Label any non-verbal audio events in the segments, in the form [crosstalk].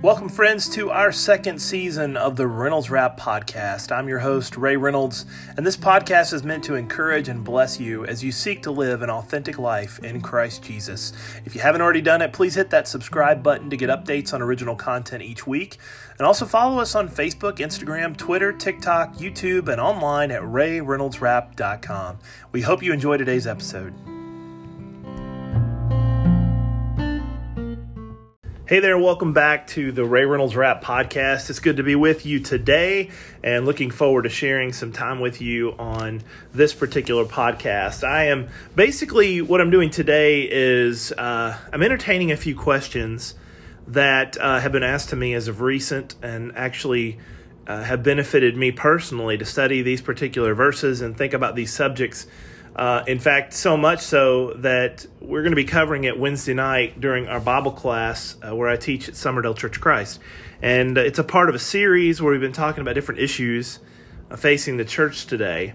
Welcome, friends, to our second season of the Reynolds Wrap podcast. I'm your host, Ray Reynolds, and this podcast is meant to encourage and bless you as you seek to live an authentic life in Christ Jesus. If you haven't already done it, please hit that subscribe button to get updates on original content each week. And also follow us on Facebook, Instagram, Twitter, TikTok, YouTube, and online at rayreynoldswrap.com. We hope you enjoy today's episode. Hey there, welcome back to the Ray Reynolds Wrap Podcast. It's good to be with you today and looking forward to sharing some time with you on this particular podcast. I am basically what I'm doing today is uh, I'm entertaining a few questions that uh, have been asked to me as of recent and actually uh, have benefited me personally to study these particular verses and think about these subjects uh, in fact, so much so that we're going to be covering it Wednesday night during our Bible class uh, where I teach at Summerdale Church Christ. And uh, it's a part of a series where we've been talking about different issues uh, facing the church today.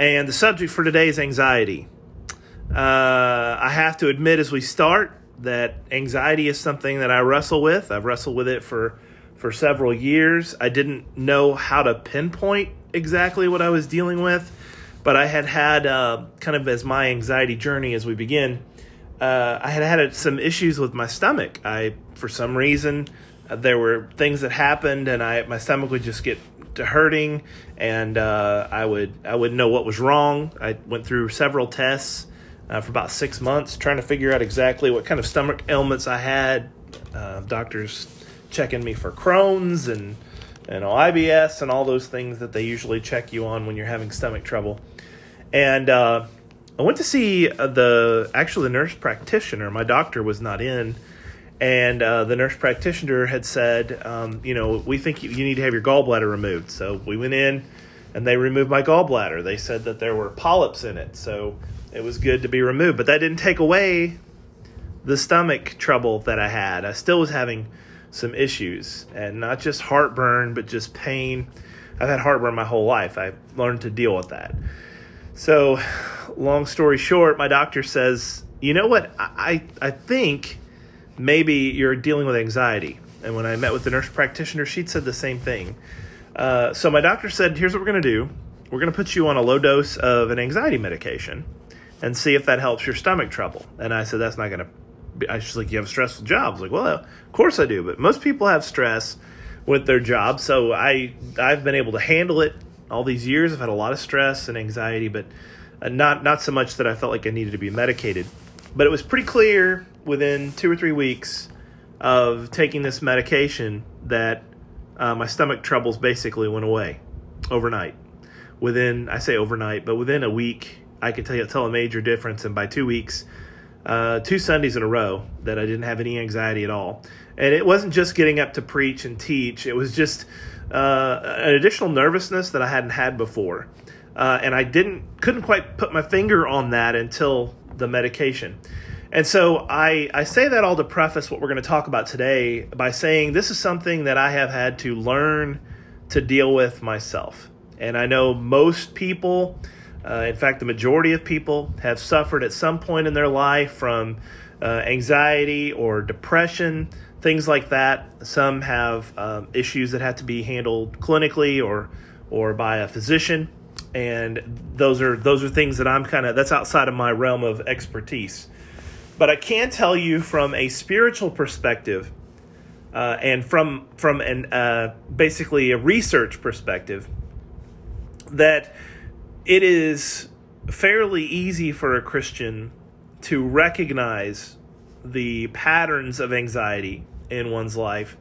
And the subject for today is anxiety. Uh, I have to admit as we start that anxiety is something that I wrestle with. I've wrestled with it for, for several years. I didn't know how to pinpoint exactly what I was dealing with but I had had uh, kind of as my anxiety journey as we begin. Uh, I had had some issues with my stomach. I, for some reason, uh, there were things that happened, and I my stomach would just get to hurting, and uh, I would I wouldn't know what was wrong. I went through several tests uh, for about six months trying to figure out exactly what kind of stomach ailments I had. Uh, doctors checking me for Crohn's and and IBS and all those things that they usually check you on when you're having stomach trouble. And uh, I went to see uh, the actually the nurse practitioner. My doctor was not in, and uh, the nurse practitioner had said, um, you know, we think you, you need to have your gallbladder removed. So we went in, and they removed my gallbladder. They said that there were polyps in it, so it was good to be removed. But that didn't take away the stomach trouble that I had. I still was having some issues, and not just heartburn, but just pain. I've had heartburn my whole life. I learned to deal with that. So, long story short, my doctor says, you know what? I, I think maybe you're dealing with anxiety. And when I met with the nurse practitioner, she'd said the same thing. Uh, so, my doctor said, here's what we're going to do we're going to put you on a low dose of an anxiety medication and see if that helps your stomach trouble. And I said, that's not going to be. I was like, you have a stressful job. I was like, well, of course I do. But most people have stress with their job. So, I, I've been able to handle it all these years. I've had a lot of stress and anxiety, but uh, not not so much that I felt like I needed to be medicated. But it was pretty clear within two or three weeks of taking this medication that uh, my stomach troubles basically went away overnight. Within I say overnight, but within a week, I could tell tell a major difference. And by two weeks, uh, two Sundays in a row, that I didn't have any anxiety at all. And it wasn't just getting up to preach and teach; it was just uh, an additional nervousness that I hadn't had before, uh, and I didn't couldn't quite put my finger on that until the medication. And so I, I say that all to preface what we're going to talk about today by saying this is something that I have had to learn to deal with myself. And I know most people, uh, in fact, the majority of people, have suffered at some point in their life from uh, anxiety or depression, things like that. Some have um, issues that have to be handled clinically or or by a physician, and those are those are things that I'm kind of that's outside of my realm of expertise. But I can tell you from a spiritual perspective, uh, and from from an uh, basically a research perspective, that it is fairly easy for a Christian to recognize the patterns of anxiety in one's life,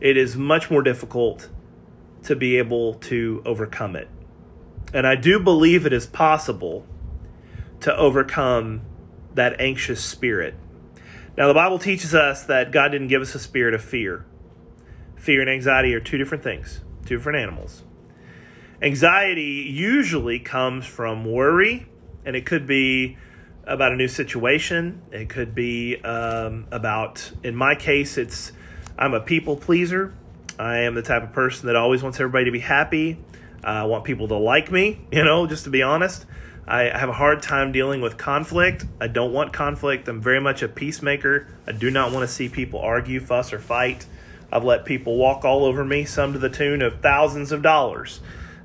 it is much more difficult to be able to overcome it. And I do believe it is possible to overcome that anxious spirit. Now, the Bible teaches us that God didn't give us a spirit of fear. Fear and anxiety are two different things, two different animals. Anxiety usually comes from worry, and it could be about a new situation. It could be um, about, in my case, it's I'm a people pleaser. I am the type of person that always wants everybody to be happy. I want people to like me, [laughs] you know, just to be honest. I have a hard time dealing with conflict. I don't want conflict. I'm very much a peacemaker. I do not want to see people argue, fuss, or fight. I've let people walk all over me, some to the tune of thousands of dollars,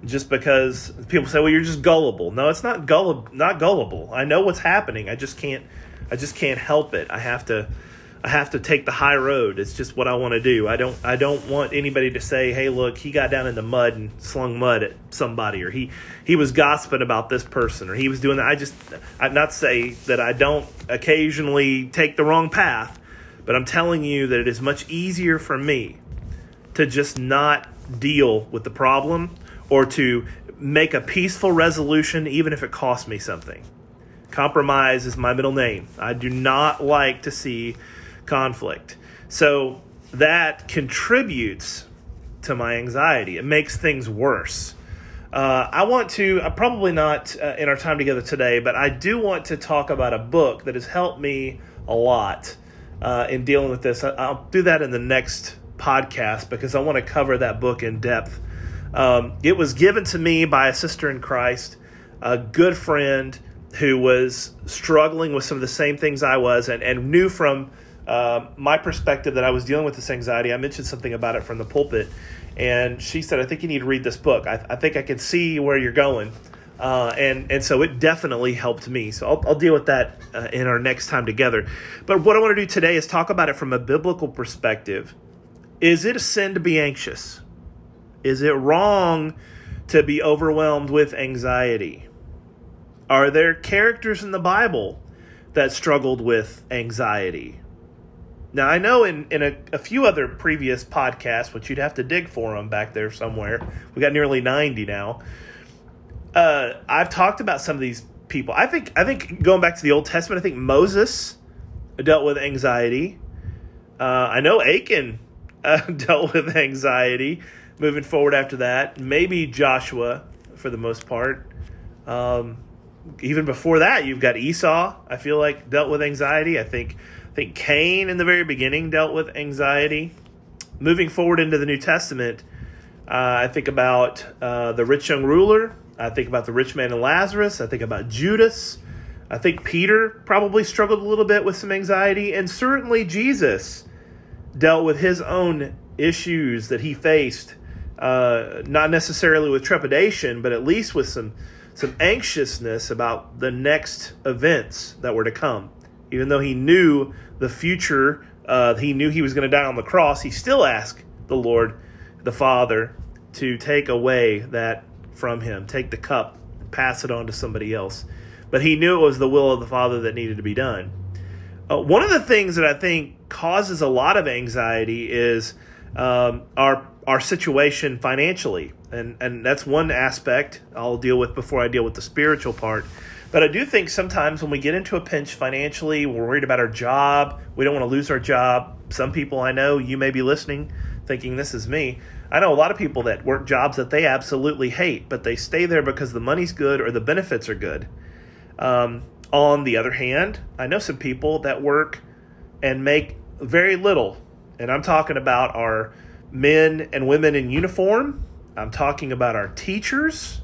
just because people say, "Well, you're just gullible." No, it's not gullible. Not gullible. I know what's happening. I just can't. I just can't help it. I have to. I have to take the high road. It's just what I want to do. I don't. I don't want anybody to say, "Hey, look, he got down in the mud and slung mud at somebody," or he he was gossiping about this person, or he was doing that. I just. I'm not say that I don't occasionally take the wrong path but I'm telling you that it is much easier for me to just not deal with the problem or to make a peaceful resolution, even if it costs me something. Compromise is my middle name. I do not like to see conflict. So that contributes to my anxiety. It makes things worse. Uh, I want to, uh, probably not uh, in our time together today, but I do want to talk about a book that has helped me a lot uh, in dealing with this. I'll do that in the next podcast because I want to cover that book in depth. Um, it was given to me by a sister in Christ, a good friend who was struggling with some of the same things I was and, and knew from uh, my perspective that I was dealing with this anxiety. I mentioned something about it from the pulpit, and she said, I think you need to read this book. I, I think I can see where you're going. Uh, and and so it definitely helped me. So I'll, I'll deal with that uh, in our next time together. But what I want to do today is talk about it from a biblical perspective. Is it a sin to be anxious? Is it wrong to be overwhelmed with anxiety? Are there characters in the Bible that struggled with anxiety? Now, I know in, in a, a few other previous podcasts, which you'd have to dig for them back there somewhere, we got nearly 90 now uh, I've talked about some of these people. I think I think going back to the Old Testament, I think Moses dealt with anxiety. Uh, I know Achan [laughs] uh, dealt with anxiety. Moving forward after that, maybe Joshua for the most part. Um, even before that, you've got Esau. I feel like dealt with anxiety. I think I think Cain in the very beginning dealt with anxiety. Moving forward into the New Testament, uh, I think about uh, the rich young ruler I think about the rich man and Lazarus. I think about Judas. I think Peter probably struggled a little bit with some anxiety. And certainly Jesus dealt with his own issues that he faced, uh, not necessarily with trepidation, but at least with some, some anxiousness about the next events that were to come. Even though he knew the future, uh, he knew he was going to die on the cross, he still asked the Lord, the Father, to take away that from him, take the cup, pass it on to somebody else. But he knew it was the will of the Father that needed to be done. Uh, one of the things that I think causes a lot of anxiety is um, our our situation financially, and and that's one aspect I'll deal with before I deal with the spiritual part. But I do think sometimes when we get into a pinch financially, we're worried about our job. We don't want to lose our job. Some people I know, you may be listening, thinking this is me. I know a lot of people that work jobs that they absolutely hate, but they stay there because the money's good or the benefits are good. Um, on the other hand, I know some people that work and make very little. And I'm talking about our men and women in uniform. I'm talking about our teachers,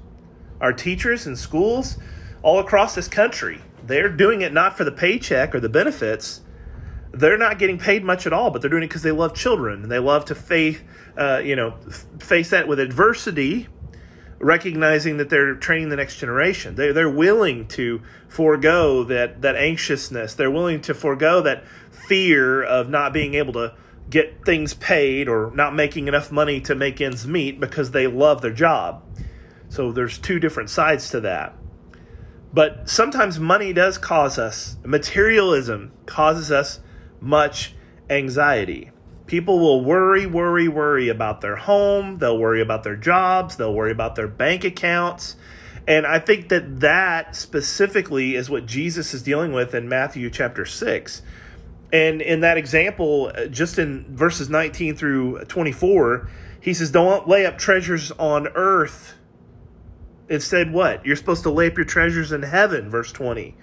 our teachers in schools all across this country. They're doing it not for the paycheck or the benefits. They're not getting paid much at all, but they're doing it because they love children and they love to faith uh, you know, face that with adversity, recognizing that they're training the next generation. They, they're willing to forego that, that anxiousness. They're willing to forego that fear of not being able to get things paid or not making enough money to make ends meet because they love their job. So there's two different sides to that. But sometimes money does cause us, materialism causes us much anxiety. People will worry, worry, worry about their home. They'll worry about their jobs. They'll worry about their bank accounts. And I think that that specifically is what Jesus is dealing with in Matthew chapter 6. And in that example, uh, just in verses 19 through 24, he says, Don't lay up treasures on earth. Instead, what? You're supposed to lay up your treasures in heaven, verse 20.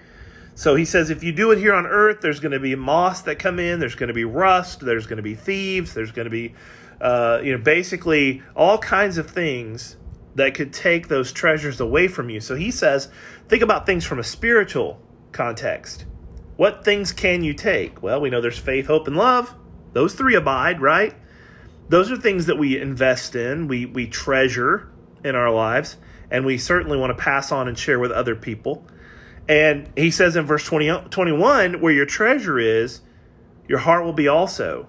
So he says, if you do it here on earth, there's going to be moss that come in, there's going to be rust, there's going to be thieves, there's going to be, uh, you know, basically all kinds of things that could take those treasures away from you. So he says, think about things from a spiritual context. What things can you take? Well, we know there's faith, hope, and love. Those three abide, right? those are things that we invest in, we, we treasure in our lives, and we certainly want to pass on and share with other people. And he says in verse 20, 21, where your treasure is, your heart will be also.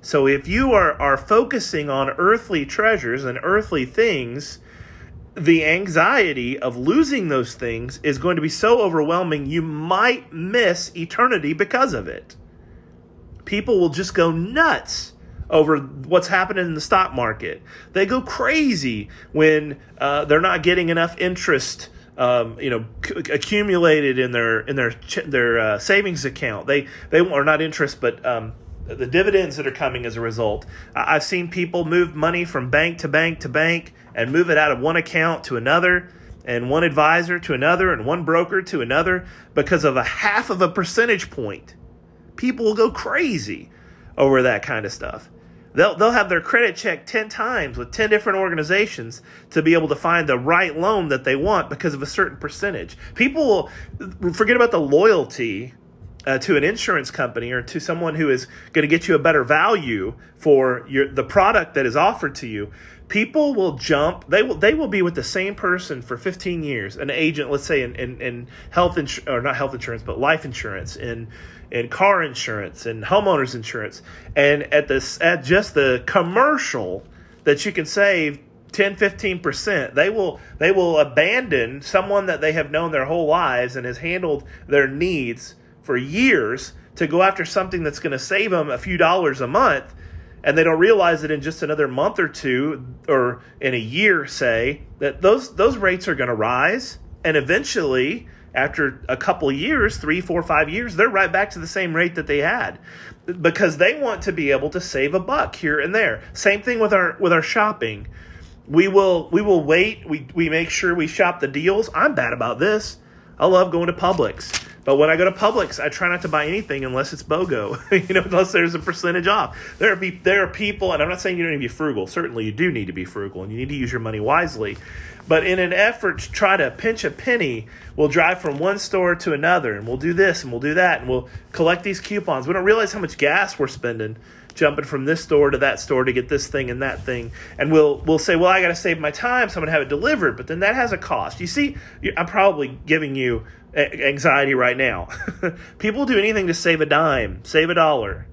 So if you are, are focusing on earthly treasures and earthly things, the anxiety of losing those things is going to be so overwhelming, you might miss eternity because of it. People will just go nuts over what's happening in the stock market. They go crazy when uh, they're not getting enough interest. Um, you know, c- accumulated in their in their their uh, savings account. They they are not interest, but um, the dividends that are coming as a result. I've seen people move money from bank to bank to bank and move it out of one account to another and one advisor to another and one broker to another because of a half of a percentage point. People will go crazy over that kind of stuff. They'll, they'll have their credit checked 10 times with 10 different organizations to be able to find the right loan that they want because of a certain percentage. People will forget about the loyalty uh, to an insurance company or to someone who is going to get you a better value for your the product that is offered to you people will jump they will they will be with the same person for 15 years an agent let's say in, in, in health insurance or not health insurance but life insurance in in car insurance and homeowners insurance and at this at just the commercial that you can save 10 15% they will they will abandon someone that they have known their whole lives and has handled their needs for years to go after something that's going to save them a few dollars a month and they don't realize that in just another month or two or in a year say that those those rates are going to rise. And eventually after a couple years three four five years they're right back to the same rate that they had. Because they want to be able to save a buck here and there. Same thing with our with our shopping. We will we will wait. We, we make sure we shop the deals. I'm bad about this. I love going to publix but when I go to Publix, I try not to buy anything unless it's BOGO, [laughs] you know, unless there's a percentage off. There are, be, there are people, and I'm not saying you don't need to be frugal. Certainly you do need to be frugal and you need to use your money wisely. But in an effort to try to pinch a penny, we'll drive from one store to another and we'll do this and we'll do that and we'll collect these coupons. We don't realize how much gas we're spending jumping from this store to that store to get this thing and that thing. And we'll we'll say, well, I got to save my time, so I'm gonna have it delivered. But then that has a cost. You see, I'm probably giving you anxiety right now. [laughs] People do anything to save a dime, save a dollar.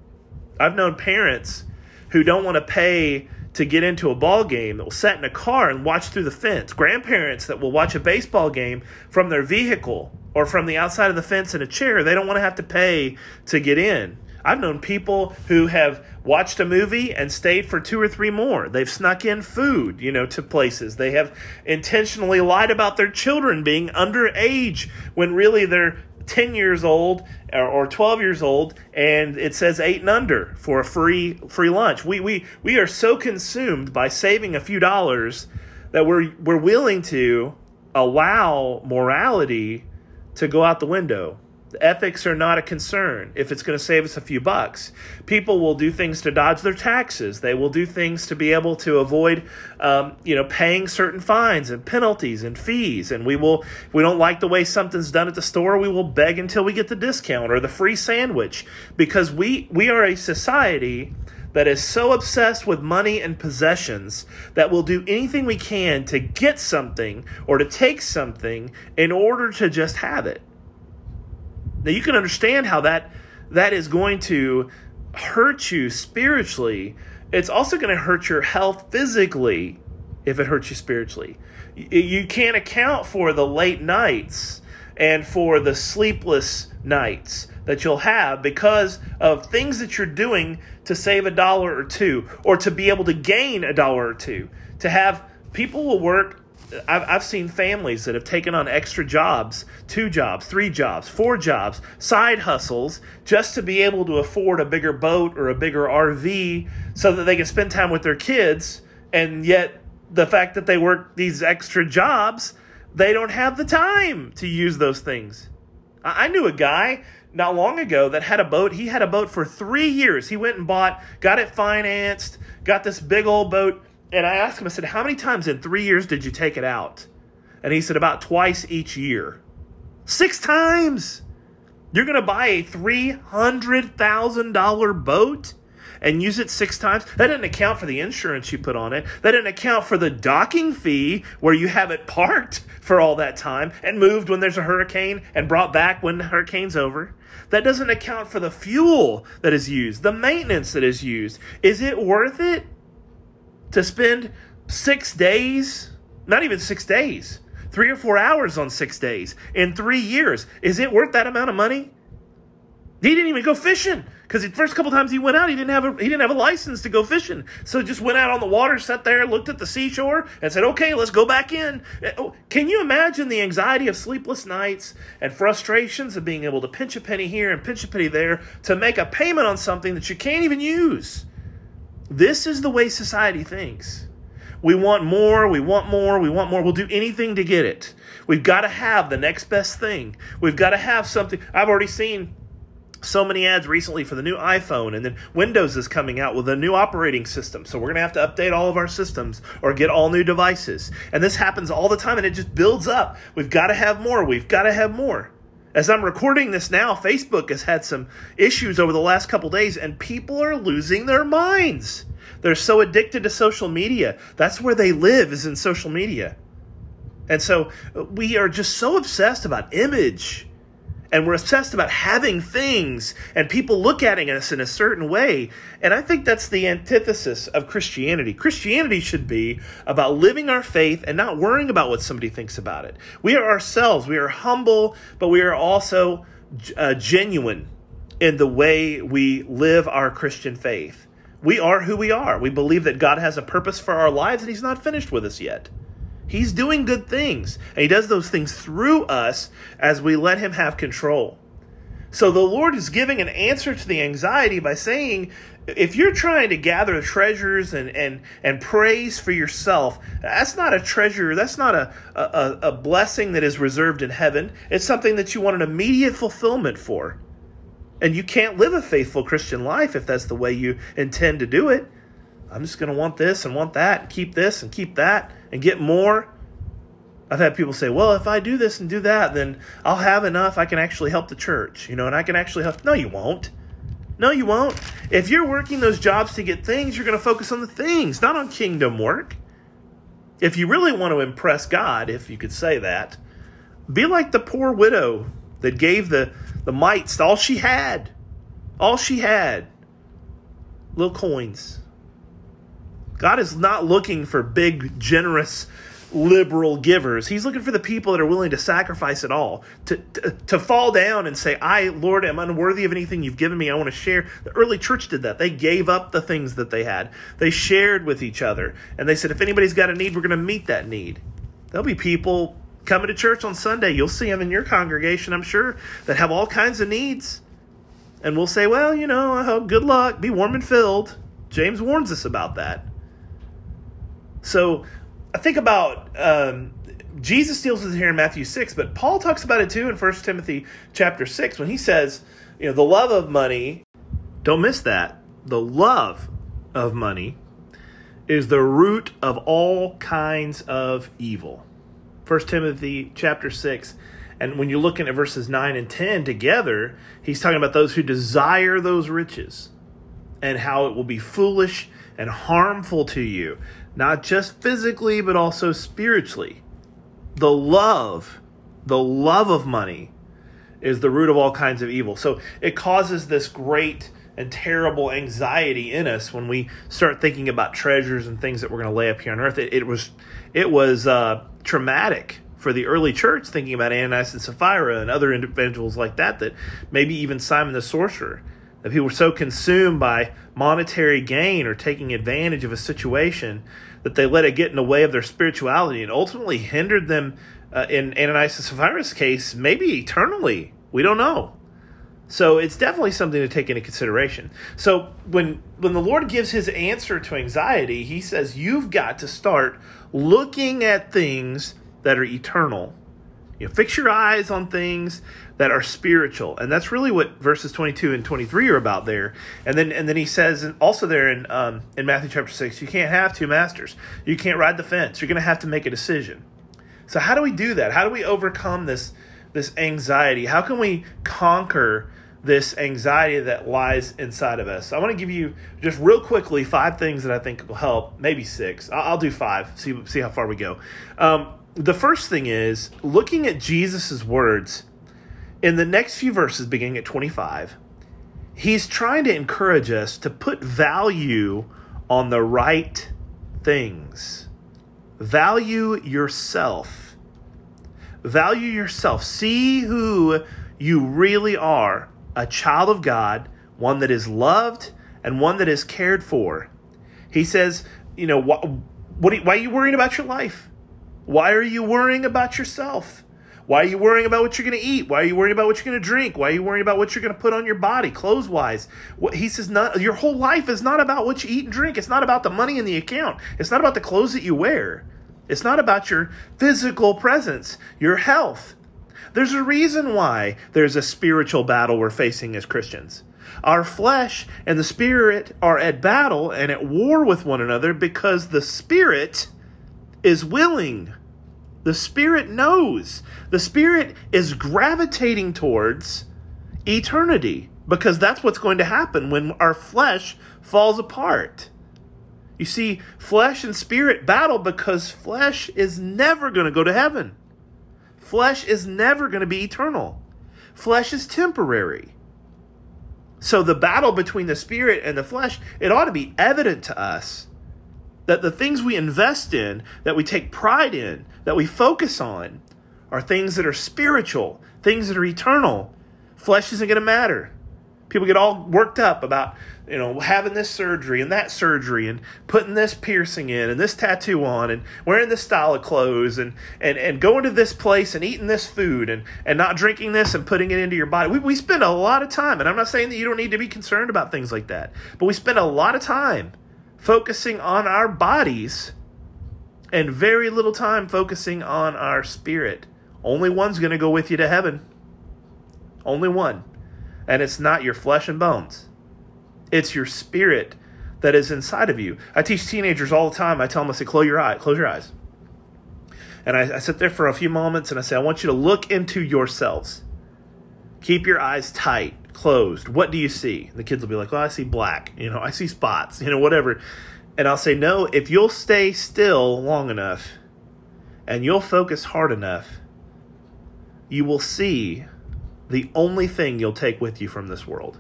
I've known parents who don't want to pay to get into a ball game that will sit in a car and watch through the fence. Grandparents that will watch a baseball game from their vehicle or from the outside of the fence in a chair. They don't want to have to pay to get in. I've known people who have watched a movie and stayed for two or three more. They've snuck in food, you know, to places. They have intentionally lied about their children being underage when really they're 10 years old or 12 years old and it says 8 and under for a free free lunch. We we we are so consumed by saving a few dollars that we're we're willing to allow morality to go out the window. Ethics are not a concern if it's going to save us a few bucks. People will do things to dodge their taxes. They will do things to be able to avoid, um, you know, paying certain fines and penalties and fees. And we will, if we don't like the way something's done at the store, we will beg until we get the discount or the free sandwich because we we are a society that is so obsessed with money and possessions that we'll do anything we can to get something or to take something in order to just have it. Now you can understand how that that is going to hurt you spiritually. It's also going to hurt your health physically if it hurts you spiritually. You can't account for the late nights and for the sleepless nights that you'll have because of things that you're doing to save a dollar or two or to be able to gain a dollar or two. To have people will work I've, I've seen families that have taken on extra jobs, two jobs, three jobs, four jobs, side hustles, just to be able to afford a bigger boat or a bigger RV so that they can spend time with their kids. And yet, the fact that they work these extra jobs, they don't have the time to use those things. I, I knew a guy not long ago that had a boat. He had a boat for three years. He went and bought, got it financed, got this big old boat and I asked him, I said, How many times in three years did you take it out? And he said, About twice each year. Six times! You're going to buy a $300,000 boat and use it six times, that doesn't account for the insurance you put on it. That doesn't account for the docking fee where you have it parked for all that time and moved when there's a hurricane and brought back when the hurricane's over. That doesn't account for the fuel that is used, the maintenance that is used. Is it worth it to spend six days? Not even six days, three or four hours on six days in three years. Is it worth that amount of money? He didn't even go fishing because the first couple times he went out, he didn't have a he didn't have a license to go fishing. So just went out on the water, sat there, looked at the seashore, and said, "Okay, let's go back in." Eh, oh, can you imagine the anxiety of sleepless nights and frustrations of being able to pinch a penny here and pinch a penny there to make a payment on something that you can't even use? This is the way society thinks. We want more, we want more, we want more. We'll do anything to get it. We've got to have the next best thing. We've got to have something. I've already seen so many ads recently for the new iPhone, and then Windows is coming out with a new operating system. So we're going to have to update all of our systems or get all new devices. And this happens all the time, and it just builds up. We've got to have more. We've got to have more. As I'm recording this now, Facebook has had some issues over the last couple days, and people are losing their minds. They're so addicted to social media. That's where they live, is in social media. And so uh, we are just so obsessed about image and we're obsessed about having things and people look at us in a certain way. And i think that's the antithesis of christianity. Christianity should be about living our faith and not worrying about what somebody thinks about it. We are ourselves. We are humble but we are also uh, genuine in the way we live our christian faith. We are who we are. We believe that god has a purpose for our lives and he's not finished with us yet He's doing good things. And he does those things through us as we let him have control. So the Lord is giving an answer to the anxiety by saying, if you're trying to gather treasures and, and, and praise for yourself, that's not a treasure. That's not a, a, a blessing that is reserved in heaven. It's something that you want an immediate fulfillment for. And you can't live a faithful Christian life if that's the way you intend to do it. I'm just going to want this and want that, and keep this and keep that, and get more. I've had people say, well, if I do this and do that, then I'll have enough. I can actually help the church, you know, and I can actually help. No, you won't. No, you won't. If you're working those jobs to get things, you're going to focus on the things, not on kingdom work. If you really want to impress God, if you could say that, be like the poor widow that gave the, the mites all she had. All she had. Little coins. God is not looking for big, generous, liberal givers. He's looking for the people that are willing to sacrifice it all, to, to, to fall down and say, I, Lord, am unworthy of anything you've given me. I want to share. The early church did that. They gave up the things that they had, they shared with each other. And they said, if anybody's got a need, we're going to meet that need. There'll be people coming to church on Sunday. You'll see them in your congregation, I'm sure, that have all kinds of needs. And we'll say, well, you know, I hope good luck, be warm and filled. James warns us about that. So I think about um, Jesus deals with it here in Matthew 6, but Paul talks about it too in 1 Timothy chapter 6 when he says, you know, the love of money, don't miss that. The love of money is the root of all kinds of evil. 1 Timothy chapter 6 and when you're looking at verses 9 and 10 together, he's talking about those who desire those riches and how it will be foolish and harmful to you not just physically, but also spiritually. The love, the love of money, is the root of all kinds of evil. So it causes this great and terrible anxiety in us when we start thinking about treasures and things that we're going to lay up here on earth. It, it was, it was uh, traumatic for the early church thinking about Ananias and Sapphira and other individuals like that. That maybe even Simon the sorcerer that people were so consumed by monetary gain or taking advantage of a situation that they let it get in the way of their spirituality and ultimately hindered them, uh, in Ananias and Sapphira's case, maybe eternally. We don't know. So it's definitely something to take into consideration. So when when the Lord gives his answer to anxiety, he says you've got to start looking at things that are eternal you know, fix your eyes on things that are spiritual, and that's really what verses twenty two and twenty three are about there. And then and then he says also there in um, in Matthew chapter six, you can't have two masters. You can't ride the fence. You're going to have to make a decision. So how do we do that? How do we overcome this this anxiety? How can we conquer this anxiety that lies inside of us. I want to give you just real quickly five things that I think will help, maybe six. I'll, do five, see, see how far we go. Um, the first thing is looking at Jesus' words in the next few verses, beginning at 25, he's trying to encourage us to put value on the right things. Value yourself. Value yourself. See who you really are a child of God, one that is loved and one that is cared for. He says, you know, what, what why are you worrying about your life? Why are you worrying about yourself? Why are you worrying about what you're going to eat? Why are you worrying about what you're going to drink? Why are you worrying about what you're going to put on your body, clothes wise? He says, not your whole life is not about what you eat and drink. It's not about the money in the account. It's not about the clothes that you wear. It's not about your physical presence, your health. There's a reason why there's a spiritual battle we're facing as Christians. Our flesh and the spirit are at battle and at war with one another because the spirit is willing. The spirit knows. The spirit is gravitating towards eternity because that's what's going to happen when our flesh falls apart. You see, flesh and spirit battle because flesh is never going to go to heaven. Flesh is never going to be eternal. Flesh is temporary. So the battle between the spirit and the flesh, it ought to be evident to us that the things we invest in, that we take pride in, that we focus on, are things that are spiritual, things that are eternal. Flesh isn't going to matter. People get all worked up about you know, having this surgery and that surgery and putting this piercing in and this tattoo on and wearing this style of clothes and, and, and going to this place and eating this food and, and not drinking this and putting it into your body. We, we spend a lot of time, and I'm not saying that you don't need to be concerned about things like that, but we spend a lot of time focusing on our bodies and very little time focusing on our spirit. Only one's going to go with you to heaven. Only one. And it's not your flesh and bones. It's your spirit that is inside of you. I teach teenagers all the time. I tell them, I say, close your eye, close your eyes. And I, I sit there for a few moments and I say, I want you to look into yourselves. Keep your eyes tight, closed. What do you see? The kids will be like, well, I see black. You know, I see spots, you know, whatever. And I'll say, no, if you'll stay still long enough and you'll focus hard enough, you will see the only thing you'll take with you from this world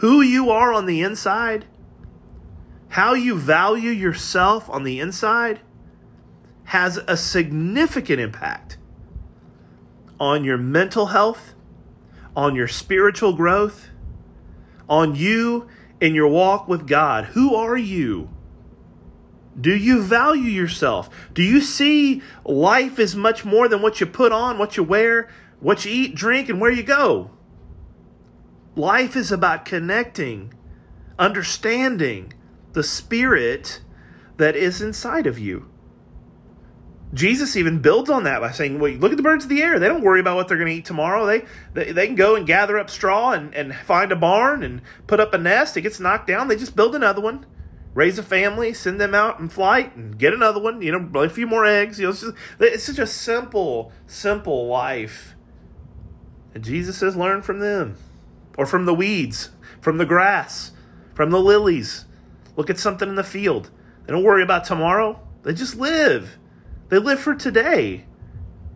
who you are on the inside, how you value yourself on the inside, has a significant impact on your mental health, on your spiritual growth, on you in your walk with God. Who are you? Do you value yourself? Do you see life as much more than what you put on, what you wear, what you eat, drink, and where you go? Life is about connecting, understanding the spirit that is inside of you. Jesus even builds on that by saying, well, look at the birds of the air. They don't worry about what they're going to eat tomorrow. They, they, they can go and gather up straw and, and find a barn and put up a nest. It gets knocked down. They just build another one, raise a family, send them out in flight and get another one, you know, lay a few more eggs. You know, it's, just, it's such a simple, simple life. And Jesus says, learn from them or from the weeds, from the grass, from the lilies. Look at something in the field. They don't worry about tomorrow, they just live. They live for today.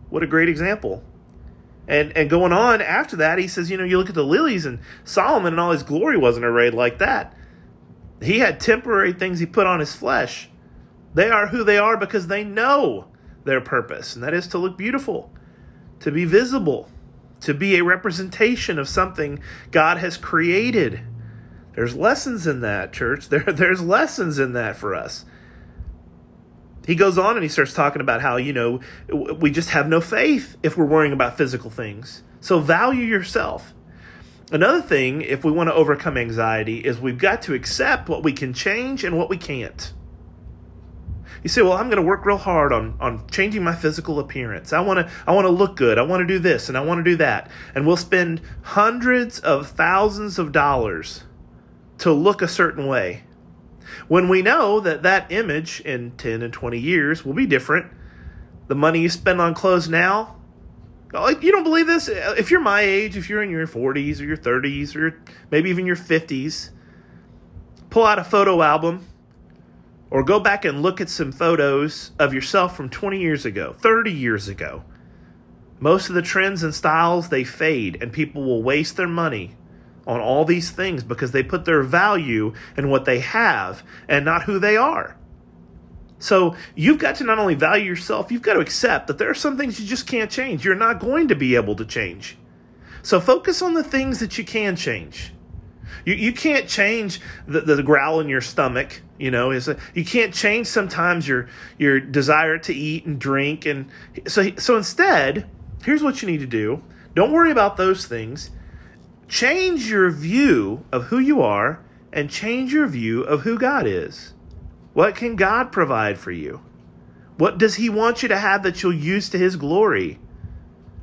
What a great example. And and going on after that, he says, you know, you look at the lilies and Solomon and all his glory wasn't arrayed like that. He had temporary things he put on his flesh. They are who they are because they know their purpose, and that is to look beautiful, to be visible, to be a representation of something God has created. There's lessons in that, church. [laughs] There, there's lessons in that for us. He goes on and he starts talking about how, you know, we just have no faith if we're worrying about physical things. So value yourself. Another thing, if we want to overcome anxiety, is we've got to accept what we can change and what we can't. You say, "Well, I'm going to work real hard on on changing my physical appearance. I want to I want to look good. I want to do this and I want to do that." And we'll spend hundreds of thousands of dollars to look a certain way. When we know that that image in 10 and 20 years will be different, the money you spend on clothes now you don't believe this? If you're my age, if you're in your 40s or your 30s or maybe even your 50s, pull out a photo album or go back and look at some photos of yourself from 20 years ago, 30 years ago. Most of the trends and styles they fade and people will waste their money on all these things because they put their value in what they have and not who they are. So you've got to not only value yourself, you've got to accept that there are some things you just can't change. You're not going to be able to change. So focus on the things that you can change. You, you can't change the, the growl in your stomach. You know, is you can't change sometimes your your desire to eat and drink, and so so instead, here's what you need to do. Don't worry about those things. Change your view of who you are, and change your view of who God is. What can God provide for you? What does he want you to have that you'll use to his glory?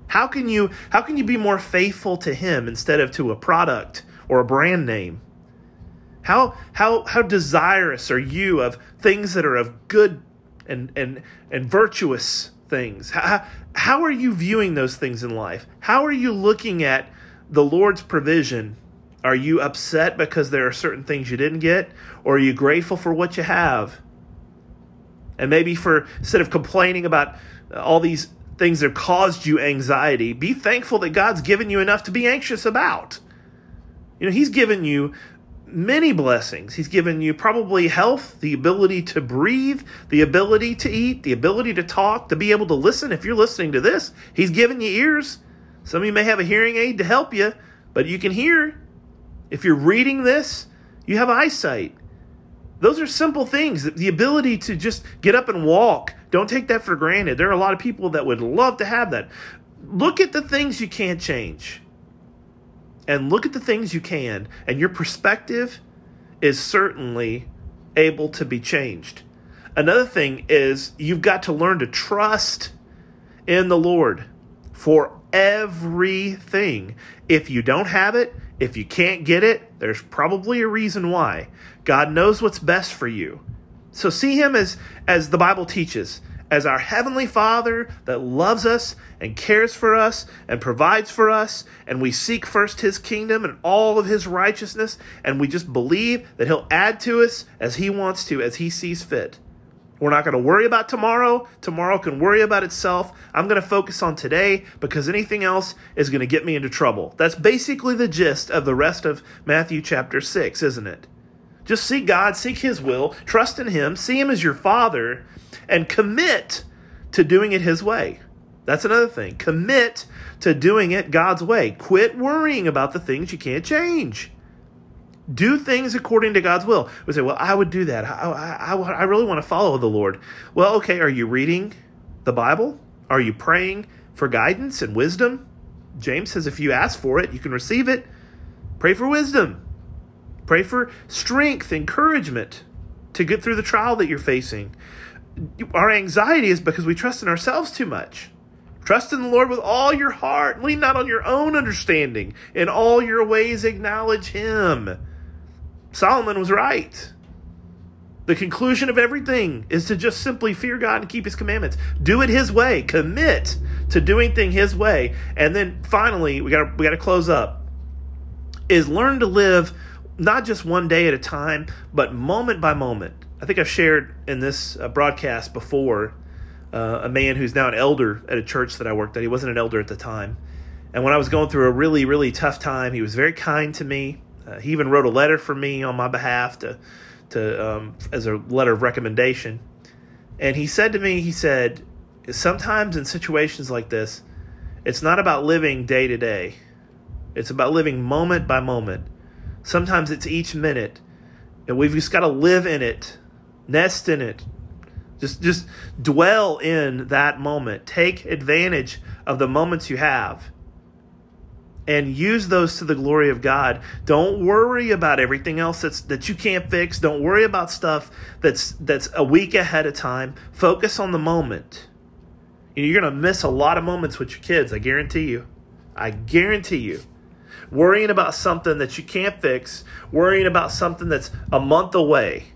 How can you how can you be more faithful to him instead of to a product or a brand name? How how how desirous are you of things that are of good and and and virtuous things? How, how are you viewing those things in life? How are you looking at the Lord's provision are you upset because there are certain things you didn't get? Or are you grateful for what you have? And maybe for instead of complaining about all these things that caused you anxiety, be thankful that God's given you enough to be anxious about. You know, He's given you many blessings. He's given you probably health, the ability to breathe, the ability to eat, the ability to talk, to be able to listen. If you're listening to this, He's given you ears. Some of you may have a hearing aid to help you, but you can hear. If you're reading this, you have eyesight. Those are simple things. The ability to just get up and walk, don't take that for granted. There are a lot of people that would love to have that. Look at the things you can't change and look at the things you can, and your perspective is certainly able to be changed. Another thing is you've got to learn to trust in the Lord for everything. If you don't have it, if you can't get it, there's probably a reason why. God knows what's best for you. So see him as as the Bible teaches, as our heavenly Father that loves us and cares for us and provides for us, and we seek first his kingdom and all of his righteousness, and we just believe that he'll add to us as he wants to, as he sees fit. We're not going to worry about tomorrow. Tomorrow can worry about itself. I'm going to focus on today because anything else is going to get me into trouble. That's basically the gist of the rest of Matthew chapter 6, isn't it? Just seek God, seek His will, trust in Him, see Him as your Father, and commit to doing it His way. That's another thing. Commit to doing it God's way. Quit worrying about the things you can't change do things according to God's will. We say, well, I would do that. I, I, I really want to follow the Lord. Well, okay, are you reading the Bible? Are you praying for guidance and wisdom? James says if you ask for it, you can receive it. Pray for wisdom. Pray for strength, encouragement to get through the trial that you're facing. Our anxiety is because we trust in ourselves too much. Trust in the Lord with all your heart. Lean not on your own understanding. In all your ways, acknowledge Him Solomon was right. The conclusion of everything is to just simply fear God and keep his commandments. Do it his way. Commit to doing thing his way. And then finally, we got we got to close up. Is learn to live not just one day at a time, but moment by moment. I think I've shared in this uh, broadcast before uh, a man who's now an elder at a church that I worked at. He wasn't an elder at the time. And when I was going through a really, really tough time, he was very kind to me. Uh, he even wrote a letter for me on my behalf to, to um, as a letter of recommendation. And he said to me, he said, sometimes in situations like this, it's not about living day to day. It's about living moment by moment. Sometimes it's each minute. And we've just got to live in it, nest in it. Just just dwell in that moment. Take advantage of the moments you have and use those to the glory of God. Don't worry about everything else that's that you can't fix. Don't worry about stuff that's that's a week ahead of time. Focus on the moment. You're going to miss a lot of moments with your kids, I guarantee you. I guarantee you. Worrying about something that you can't fix, worrying about something that's a month away.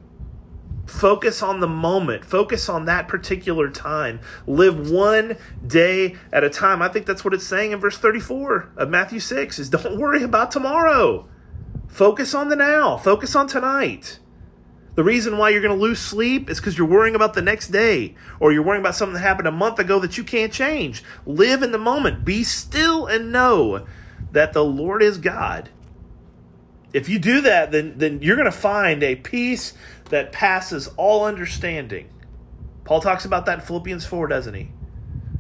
Focus on the moment. Focus on that particular time. Live one day at a time. I think that's what it's saying in verse 34 of Matthew 6 is don't [laughs] worry about tomorrow. Focus on the now. Focus on tonight. The reason why you're going to lose sleep is because you're worrying about the next day or you're worrying about something that happened a month ago that you can't change. Live in the moment. Be still and know that the Lord is God. If you do that, then, then you're going to find a peace that passes all understanding. Paul talks about that in Philippians 4, doesn't he?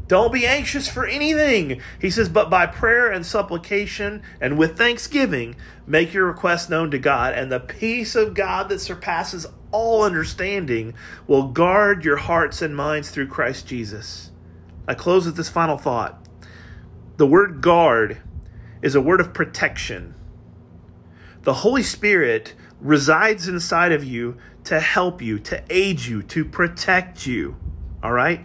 Don't be anxious for anything. He says, but by prayer and supplication and with thanksgiving, make your requests known to God, and the peace of God that surpasses all understanding will guard your hearts and minds through Christ Jesus. I close with this final thought. The word guard is a word of protection. The Holy Spirit resides inside of you to help you, to aid you, to protect you. All right?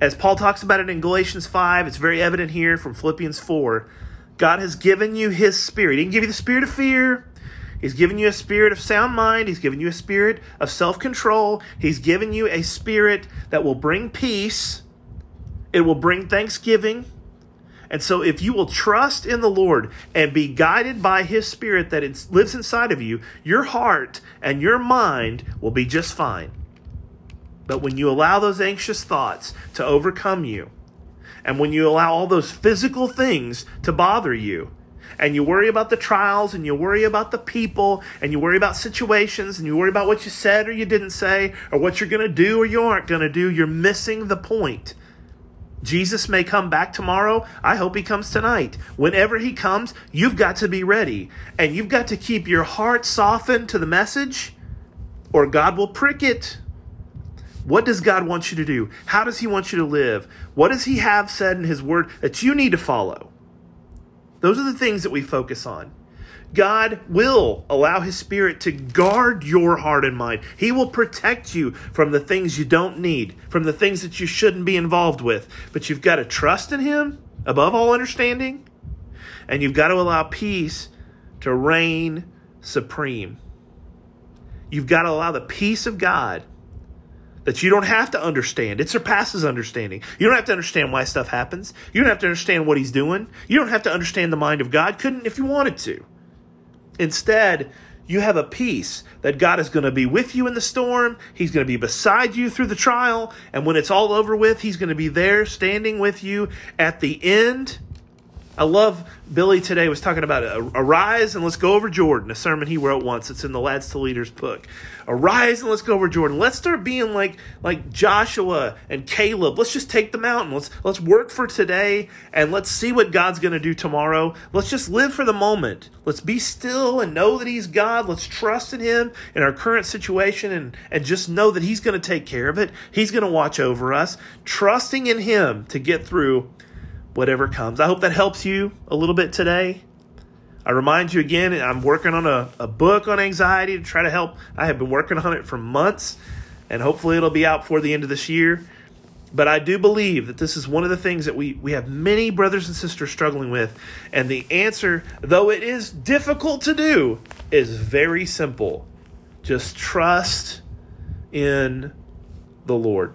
As Paul talks about it in Galatians 5, it's very evident here from Philippians 4. God has given you his spirit. He didn't give you the spirit of fear. He's given you a spirit of sound mind. He's given you a spirit of self control. He's given you a spirit that will bring peace. It will bring thanksgiving. And so, if you will trust in the Lord and be guided by His Spirit that lives inside of you, your heart and your mind will be just fine. But when you allow those anxious thoughts to overcome you, and when you allow all those physical things to bother you, and you worry about the trials, and you worry about the people, and you worry about situations, and you worry about what you said or you didn't say, or what you're going to do or you aren't going to do, you're missing the point. Jesus may come back tomorrow. I hope he comes tonight. Whenever he comes, you've got to be ready. And you've got to keep your heart softened to the message, or God will prick it. What does God want you to do? How does He want you to live? What does He have said in His Word that you need to follow? Those are the things that we focus on. God will allow His Spirit to guard your heart and mind. He will protect you from the things you don't need, from the things that you shouldn't be involved with. But you've got to trust in Him above all understanding, and you've got to allow peace to reign supreme. You've got to allow the peace of God that you don't have to understand. It surpasses understanding. You don't have to understand why stuff happens. You don't have to understand what he's doing. You don't have to understand the mind of God. Couldn't if you wanted to. Instead, you have a peace that God is going to be with you in the storm. He's going to be beside you through the trial. And when it's all over with, He's going to be there standing with you at the end I love Billy today was talking about arise and let's go over Jordan, a sermon he wrote once. It's in the Lads to Leaders book. Arise and let's go over Jordan. Let's start being like like Joshua and Caleb. Let's just take the mountain. Let's let's work for today and let's see what God's going to do tomorrow. Let's just live for the moment. Let's be still and know that he's God. Let's trust in him in our current situation and and just know that he's going to take care of it. He's going to watch over us. Trusting in him to get through whatever comes. I hope that helps you a little bit today. I remind you again, I'm working on a, a book on anxiety to try to help. I have been working on it for months, and hopefully it'll be out before the end of this year. But I do believe that this is one of the things that we, we have many brothers and sisters struggling with. And the answer, though it is difficult to do, is very simple. Just trust in the Lord.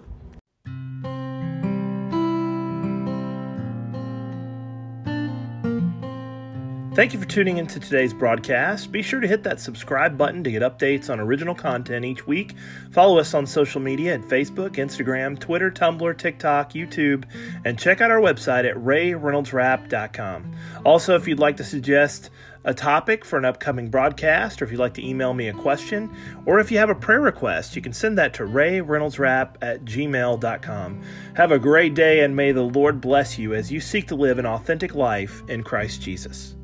Thank you for tuning into today's broadcast. Be sure to hit that subscribe button to get updates on original content each week. Follow us on social media at Facebook, Instagram, Twitter, Tumblr, TikTok, YouTube, and check out our website at rayreynoldsrap.com. Also, if you'd like to suggest a topic for an upcoming broadcast, or if you'd like to email me a question, or if you have a prayer request, you can send that to rayreynoldsrap at gmail.com. Have a great day, and may the Lord bless you as you seek to live an authentic life in Christ Jesus.